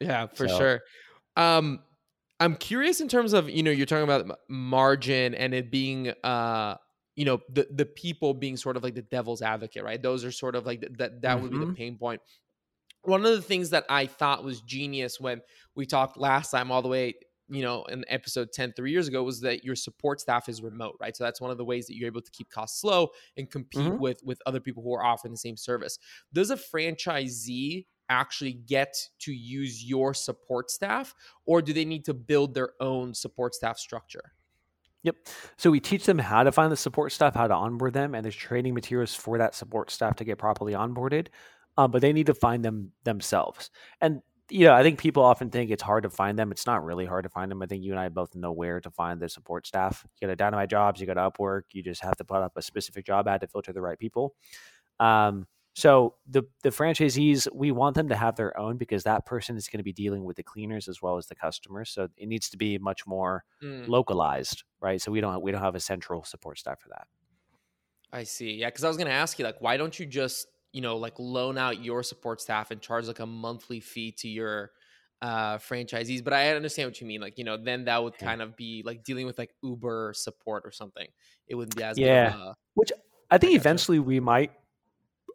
Yeah, for
So-
sure. Um, I'm curious in terms of you know you're talking about margin and it being uh you know the the people being sort of like the devil's advocate, right? Those are sort of like th- that that would be the
Mhm.
pain point. One of the things that I thought was genius when we talked last time, all the way you know in episode 10 three years ago was that your support staff is remote right so that's one of the ways that you're able to keep costs low and compete
Mhm.
with with other people who are offering the same service does a franchisee actually get to use your support staff or do they need to build their own support staff structure
Yep. So we teach them how to find the support staff, how to onboard them, and there's training materials for that support staff to get properly onboarded. Um, but they need to find them themselves. And you know, I think people often think it's hard to find them. It's not really hard to find them. I think you and I both know where to find the support staff. You go to Dynamite Jobs, you go to Upwork. You just have to put up a specific job ad to filter the right people. Um, so the the franchisees, we want them to have their own because that person is going to be dealing with the cleaners as well as the customers. So it needs to be much more
Mm,
localized, right? So we don't we don't have a central support staff for that.
i see yeah because i was going to ask you like why don't you just you know like loan out your support staff and charge like a monthly fee to your uh franchisees but i understand what you mean like you know then that would kind of be like dealing with like uber support or something it wouldn't be as
Yeah.
big of a,
Which I think eventually we might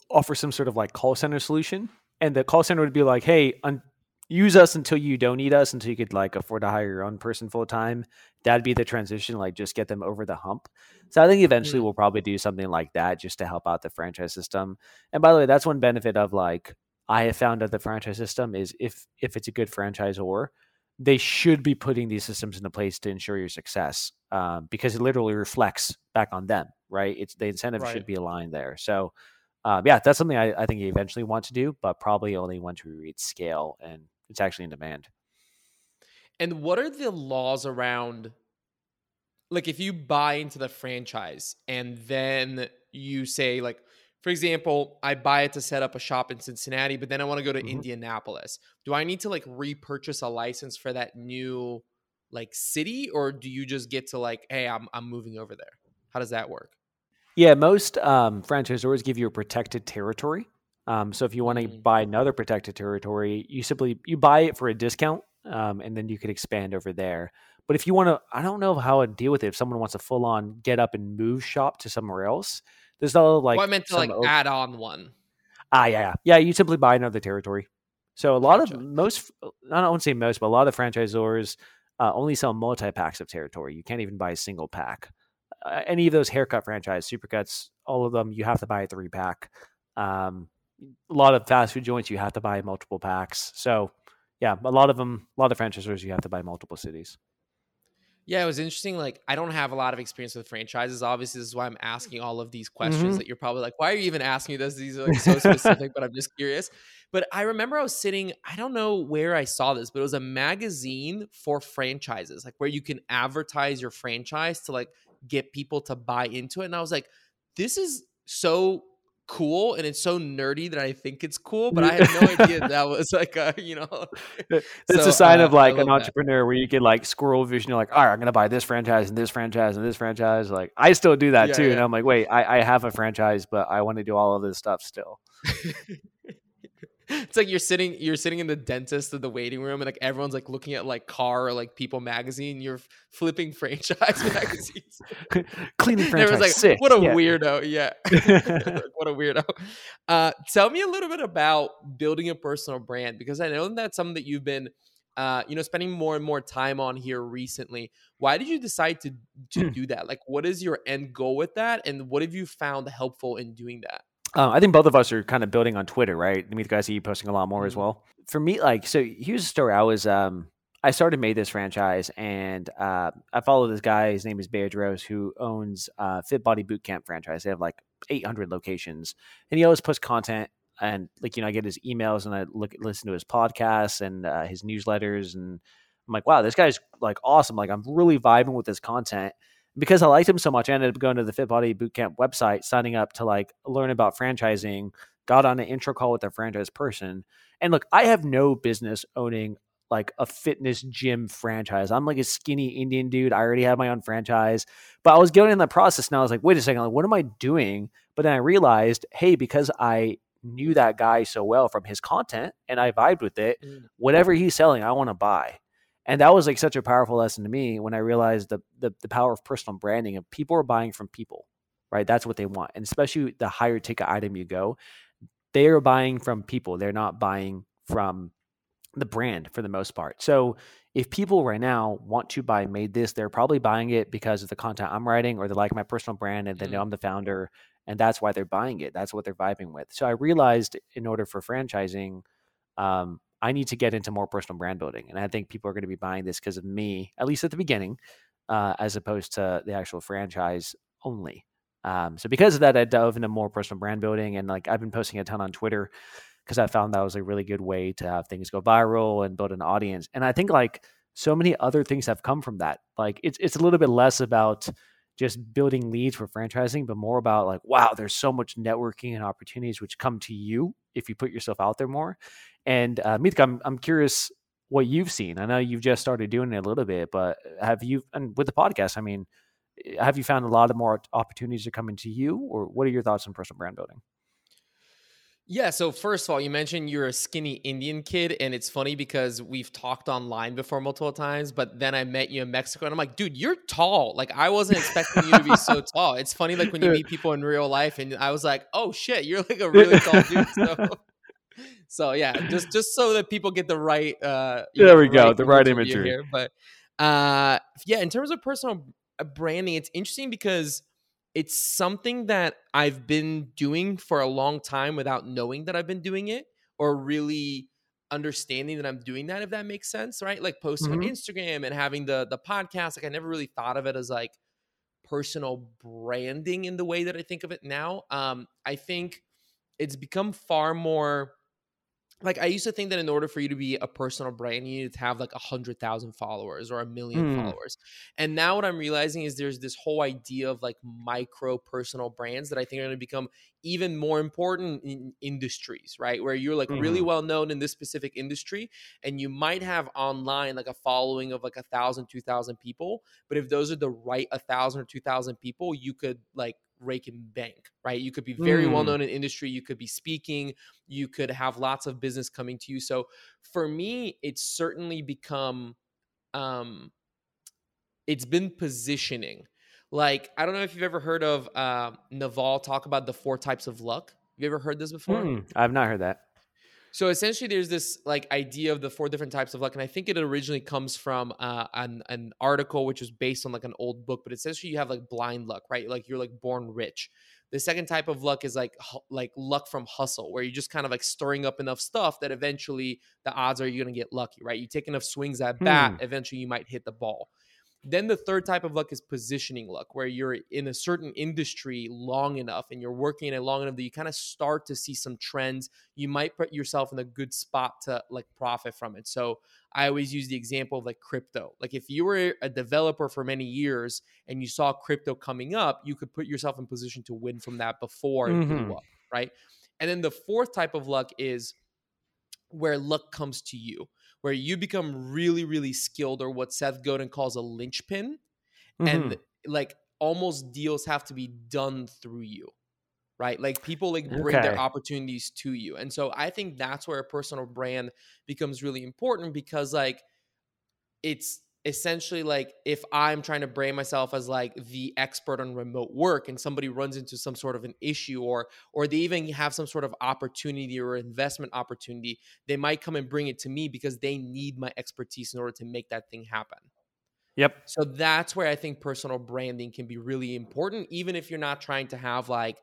offer some sort of like call center solution, and the call center would be like, "Hey, un- use us until you don't need us, until you could like afford to hire your own person full time." That'd be the transition, like just get them over the hump. So I think eventually
Mm.
we'll probably do something like that just to help out the franchise system. And by the way, that's one benefit of like I have found that the franchise system is if if it's a good franchisor, they should be putting these systems into place to ensure your success um, because it literally reflects back on them, right? It's the incentive
Right.
should be aligned there. So, um, yeah, that's something I, I think you eventually want to do, but probably only once we reach scale and it's actually in demand.
And what are the laws around like if you buy into the franchise and then you say like for example, I buy it to set up a shop in Cincinnati, but then I want to go to
Mhm.
Indianapolis. Do I need to like repurchase a license for that new like city or do you just get to like hey, I'm I'm moving over there? How does that work?
Yeah, most um, franchisors give you a protected territory. Um, so if you want to
Mm.
buy another protected territory, you simply you buy it for a discount, um, and then you could expand over there. But if you want to, I don't know how to deal with it. If someone wants to full on get up and move shop to somewhere else, there's no like.
well, I meant to like add on one.
Ah, yeah, yeah, yeah. You simply buy another territory. So a lot
Gotcha.
of most, I don't want to say most, but a lot of the franchisors uh, only sell multi packs of territory. You can't even buy a single pack. Uh, any of those haircut franchise, supercuts, all of them, you have to buy a three pack. Um, a lot of fast food joints, you have to buy multiple packs. So yeah, a lot of them, a lot of franchisors, you have to buy multiple cities.
Yeah, it was interesting. Like, I don't have a lot of experience with franchises. Obviously, this is why I'm asking all of these questions
Mhm.
that you're probably like, why are you even asking me this? These are like so specific, but I'm just curious. But I remember I was sitting, I don't know where I saw this, but it was a magazine for franchises, like where you can advertise your franchise to like get people to buy into it. And I was like, this is so cool and it's so nerdy that I think it's cool, but I had no <laughs> idea that was like a, you know,
That's <laughs>
So,
a sign
uh,
of like an
love that.
entrepreneur where you can like squirrel vision. You're like, all right, I'm gonna buy this franchise and this franchise and this franchise. Like I still do that
Yeah,
too, and. I'm like, wait, I, I have a franchise, but I want to do all of this stuff still. <laughs> <laughs>
it's like you're sitting you're sitting in the dentist in the waiting room and like everyone's like looking at like car or like people magazine you're flipping franchise <laughs> magazines <laughs>
cleaning franchise
everyone's like what a
yeah.
weirdo yeah what a weirdo uh tell me a little bit about building a personal brand because i know that's something that you've been uh, you know, spending more and more time on here recently. Why did you decide to to do that? Like, what is your end goal with that, and what have you found helpful in doing that?
Uh, I think both of us are kind of building on Twitter, right? I mean, the guys you posting a lot more mm-hmm. as well. For me, like, so here's a story. I was, um, I started Maid This franchise, and uh, I follow this guy. His name is Bedros, who owns uh, Fit Body Bootcamp franchise. They have like 800 locations, and he always puts content and like you know, I get his emails and I look listen to his podcasts and uh, his newsletters, and I'm like, wow, this guy's like awesome. Like I'm really vibing with his content. Because I liked him so much, I ended up going to the Fit Body Bootcamp website, signing up to like learn about franchising. Got on an intro call with a franchise person, and look, I have no business owning like a fitness gym franchise. I'm like a skinny Indian dude. I already have my own franchise, but I was going in that process and I was like, wait a second, like, what am I doing? But then I realized, hey, because I knew that guy so well from his content and I vibed with it. Mm. Whatever he's selling, I want to buy. And that was like such a powerful lesson to me when I realized the, the, the power of personal branding of people are buying from people, right? That's what they want. And especially the higher ticket item you go, they are buying from people. They're not buying from the brand for the most part. So if people right now want to buy Maid This, they're probably buying it because of the content I'm writing or they like my personal brand and they know mm. I'm the founder and that's why they're buying it. That's what they're vibing with. So I realized in order for franchising, um, I need to get into more personal brand building, and I think people are going to be buying this because of me, at least at the beginning, uh, as opposed to the actual franchise only. Um, so because of that, I dove into more personal brand building, and like I've been posting a ton on Twitter because I found that was a really good way to have things go viral and build an audience. And I think like so many other things have come from that. Like it's it's a little bit less about just building leads for franchising, but more about like, wow, there's so much networking and opportunities which come to you if you put yourself out there more. And uh, Mitko, I'm, I'm curious what you've seen. I know you've just started doing it a little bit, but have you, and with the podcast, I mean, eh, have you found a lot of more opportunities are coming to you, or what are your thoughts on personal brand building?
Yeah. So first of all, you mentioned you're a skinny Indian kid, and it's funny because we've talked online before multiple times, but then I met you in Mexico, and I'm like, dude, you're tall. Like I wasn't expecting you to be so <laughs> tall. It's funny, like when you meet people in real life, and I was like, oh shit, you're like a really tall dude. <laughs> So, so yeah, just just so that people get the right. uh
There know, we go, right the right imagery here.
But uh yeah, in terms of personal uh, branding, it's interesting because it's something that I've been doing for a long time without knowing that I've been doing it or really understanding that I'm doing that if that makes sense, right? Like posting mm-hmm. on Instagram and having the the podcast like I never really thought of it as like personal branding in the way that I think of it now. Um I think it's become far more like I used to think that in order for you to be a personal brand, you need to have like a hundred thousand followers or a million mm. followers. And now what I'm realizing is there's this whole idea of like micro personal brands that I think are going to become even more important in industries, right? Where you're like mm-hmm. really well known in this specific industry and you might have online like a following of like a thousand, two thousand people. But if those are the right a thousand or two thousand people, you could like rake and bank, right? You could be very mm. well known in industry, you could be speaking, you could have lots of business coming to you. So for me, it's certainly become um it's been positioning. Like, I don't know if you've ever heard of uh, Naval talk about the four types of luck. Have you ever heard this before? Mm,
I've not heard that.
So essentially, there's this like idea of the four different types of luck, and I think it originally comes from uh, an an article which was based on like an old book. But essentially, you have like blind luck, right? Like you're like born rich. The second type of luck is like like luck from hustle, where you're just kind of like stirring up enough stuff that eventually the odds are you're gonna get lucky, right? You take enough swings at bat, hmm. eventually you might hit the ball. Then the third type of luck is positioning luck, where you're in a certain industry long enough and you're working in it long enough that you kind of start to see some trends. You might put yourself in a good spot to like profit from it. So I always use the example of like crypto. Like if you were a developer for many years and you saw crypto coming up, you could put yourself in position to win from that before mm-hmm. it blew mm-hmm. up, right? And then the fourth type of luck is where luck comes to you where you become really, really skilled, or what Seth Godin calls a linchpin, mm-hmm. and like almost deals have to be done through you. right? Like people like bring okay. their opportunities to you. And so I think that's where a personal brand becomes really important because like it's essentially like if I'm trying to brand myself as like the expert on remote work and somebody runs into some sort of an issue or or they even have some sort of opportunity or investment opportunity, they might come and bring it to me because they need my expertise in order to make that thing happen.
Yep.
So that's where I think personal branding can be really important, even if you're not trying to have like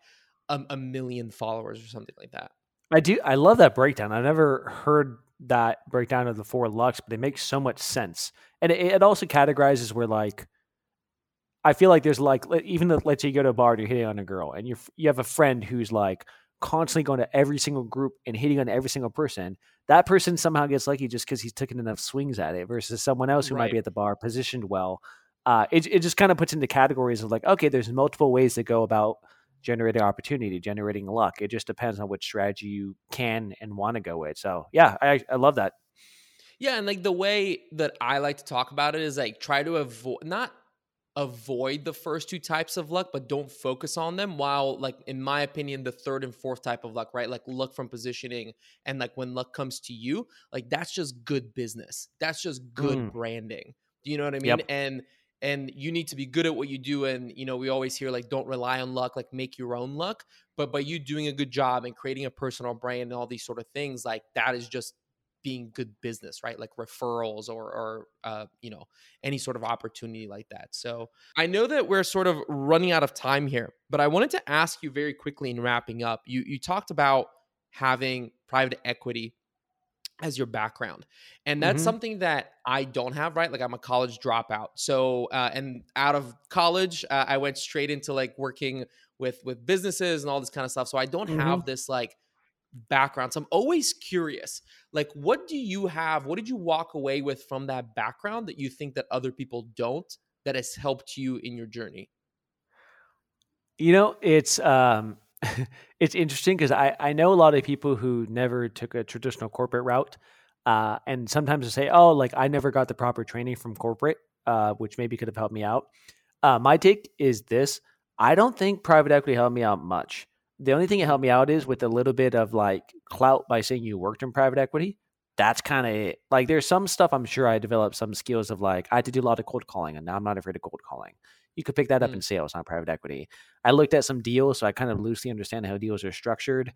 a, a million followers or something like that.
I do. I love that breakdown. I've never heard that breakdown of the four lux, but they make so much sense. And it, it also categorizes where like I feel like there's like even the, let's say you go to a bar and you're hitting on a girl and you you have a friend who's like constantly going to every single group and hitting on every single person. That person somehow gets lucky just because he's taken enough swings at it versus someone else who right. might be at the bar positioned well. Uh, it it just kind of puts into categories of like okay, there's multiple ways to go about generating opportunity, generating luck. It just depends on which strategy you can and want to go with. So yeah, I, I love that.
Yeah, and like the way that I like to talk about it is like try to avoid not avoid the first two types of luck, but don't focus on them. While like in my opinion, the third and fourth type of luck, right? Like luck from positioning and like when luck comes to you, like that's just good business. That's just good mm. branding. Do you know what I mean? Yep. And and you need to be good at what you do and you know we always hear like don't rely on luck like make your own luck but by you doing a good job and creating a personal brand and all these sort of things like that is just being good business right? Like referrals or or uh, you know any sort of opportunity like that. So i know that we're sort of running out of time here but i wanted to ask you very quickly in wrapping up you you talked about having private equity as your background and that's mm-hmm. something that i don't have right like i'm a college dropout so uh, and out of college uh, i went straight into like working with with businesses and all this kind of stuff so i don't mm-hmm. have this like background so i'm always curious like what do you have what did you walk away with from that background that you think that other people don't that has helped you in your journey
you know it's um <laughs> it's interesting because I, I know a lot of people who never took a traditional corporate route. Uh, and sometimes they say, oh, like I never got the proper training from corporate, uh, which maybe could have helped me out. Uh, my take is this I don't think private equity helped me out much. The only thing it helped me out is with a little bit of like clout by saying you worked in private equity. That's kind of it. Like there's some stuff I'm sure I developed some skills of like I had to do a lot of cold calling and now I'm not afraid of cold calling you could pick that up mm. in sales, not private equity. I looked at some deals, so I kind of loosely understand how deals are structured.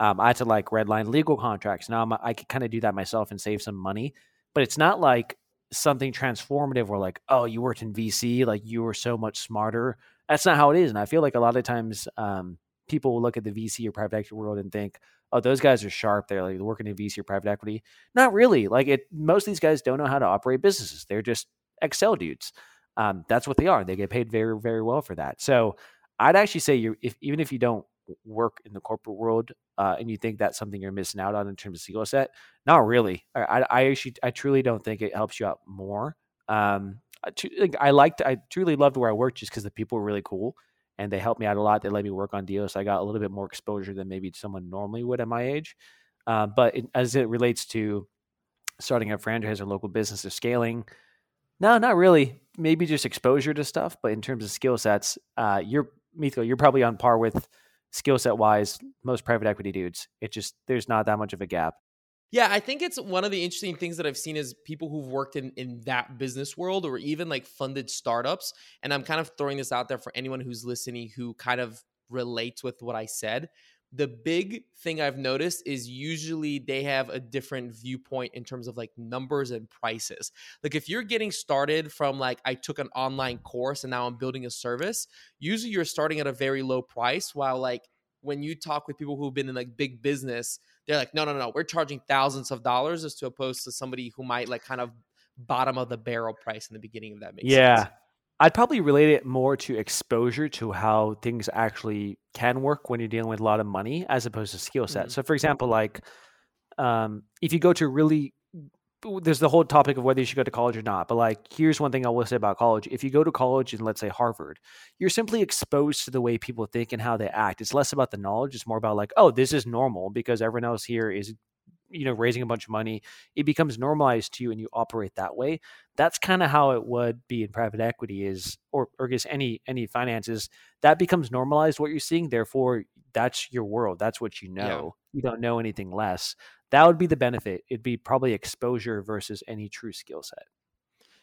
Um, I had to like redline legal contracts. Now I'm, i can kind of do that myself and save some money, but it's not like something transformative where like, oh, you worked in VC, like you were so much smarter. That's not how it is. And I feel like a lot of times um, people will look at the VC or private equity world and think, oh, those guys are sharp. They're like working in VC or private equity. Not really. Like it, most of these guys don't know how to operate businesses. They're just Excel dudes um, that's what they are. They get paid very, very well for that. So I'd actually say you if even if you don't work in the corporate world uh, and you think that's something you're missing out on in terms of skill set, not really. I, I actually I truly don't think it helps you out more. Um, I liked I truly loved where I worked just because the people were really cool and they helped me out a lot. They let me work on deals, so I got a little bit more exposure than maybe someone normally would at my age. Uh, but it, as it relates to starting a franchise or local business or scaling, no, not really. Maybe just exposure to stuff, but in terms of skill sets, uh, you're Mitko, you're probably on par with skill set wise most private equity dudes. It just there's not that much of a gap.
Yeah, I think it's one of the interesting things that I've seen is people who've worked in in that business world or even like funded startups. And I'm kind of throwing this out there for anyone who's listening who kind of relates with what I said the big thing I've noticed is usually they have a different viewpoint in terms of like numbers and prices. Like if you're getting started from like I took an online course and now I'm building a service, usually you're starting at a very low price while like when you talk with people who've been in like big business, they're like no no no, we're charging thousands of dollars as to opposed to somebody who might like kind of bottom of the barrel price in the beginning of that makes
yeah.
sense.
I'd probably relate it more to exposure to how things actually can work when you're dealing with a lot of money as opposed to skill set. Mm-hmm. So, for example, like um, if you go to really, there's the whole topic of whether you should go to college or not. But like, here's one thing I will say about college: if you go to college in, let's say, Harvard, you're simply exposed to the way people think and how they act. It's less about the knowledge; it's more about like, oh, this is normal because everyone else here is you know raising a bunch of money it becomes normalized to you and you operate that way that's kind of how it would be in private equity is or or guess any any finances that becomes normalized what you're seeing therefore that's your world. That's what you know. Yeah. You don't know anything less. That would be the benefit. It'd be probably exposure versus any true skill set.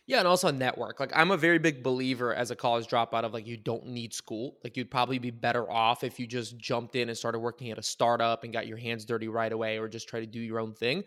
Yeah, and also network. Like I'm a very big believer as a college dropout of like you don't need school. Like you'd probably be better off if you just jumped in and started working at a startup and got your hands dirty right away or just try to do your own thing.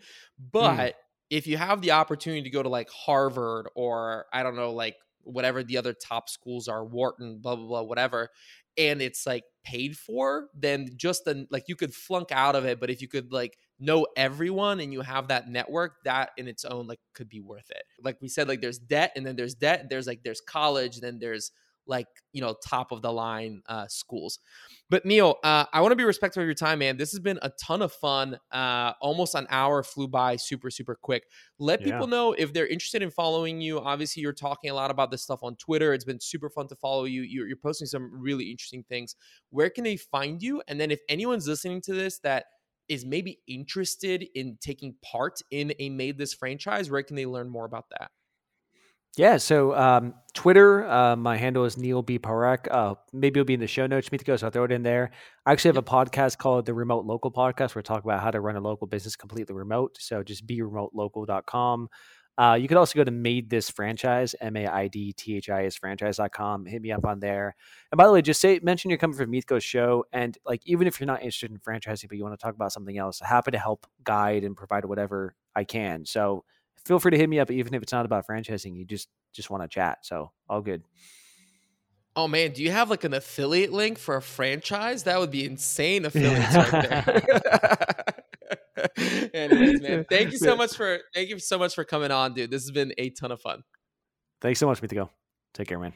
But mm. if you have the opportunity to go to like Harvard or I don't know like whatever the other top schools are, Wharton, blah blah blah, whatever, and it's like paid for, then just the like you could flunk out of it, but if you could like know everyone and you have that network that in its own like could be worth it. Like we said like there's debt and then there's debt there's like there's college then there's like you know top of the line uh, schools. But neil uh, i want to be respectful of your time man. This has been a ton of fun uh, almost an hour flew by super super quick. Let yeah. people know if they're interested in following you. Obviously you're talking a lot about this stuff on twitter. It's been super fun to follow you. You're, you're posting some really interesting things. Where can they find you? And then if anyone's listening to this that is maybe interested in taking part in a Maid This franchise, where can they learn more about that?
Yeah, so um, Twitter, uh, my handle is Neil B. Parekh. Uh, maybe it'll be in the show notes. Go, so I'll throw it in there. I actually have a podcast called the Remote Local Podcast where we talk about how to run a local business completely remote. So just be remotelocal.com. Uh, you could also go to Maid This Franchise, M A I D T H I S franchise.com. Hit me up on there. And by the way, just say, mention you're coming from Mitko's show. And like, even if you're not interested in franchising, but you want to talk about something else, happy to help guide and provide whatever I can. So feel free to hit me up, even if it's not about franchising. You just, just want to chat. So all good.
Oh man, do you have like an affiliate link for a franchise? That would be insane <laughs> affiliates right there. <laughs> <laughs> Anyways, man, <laughs> thank you so much for thank you so much for coming on, dude. This has been a ton of fun.
Thanks so much, Mitko. Take care, man.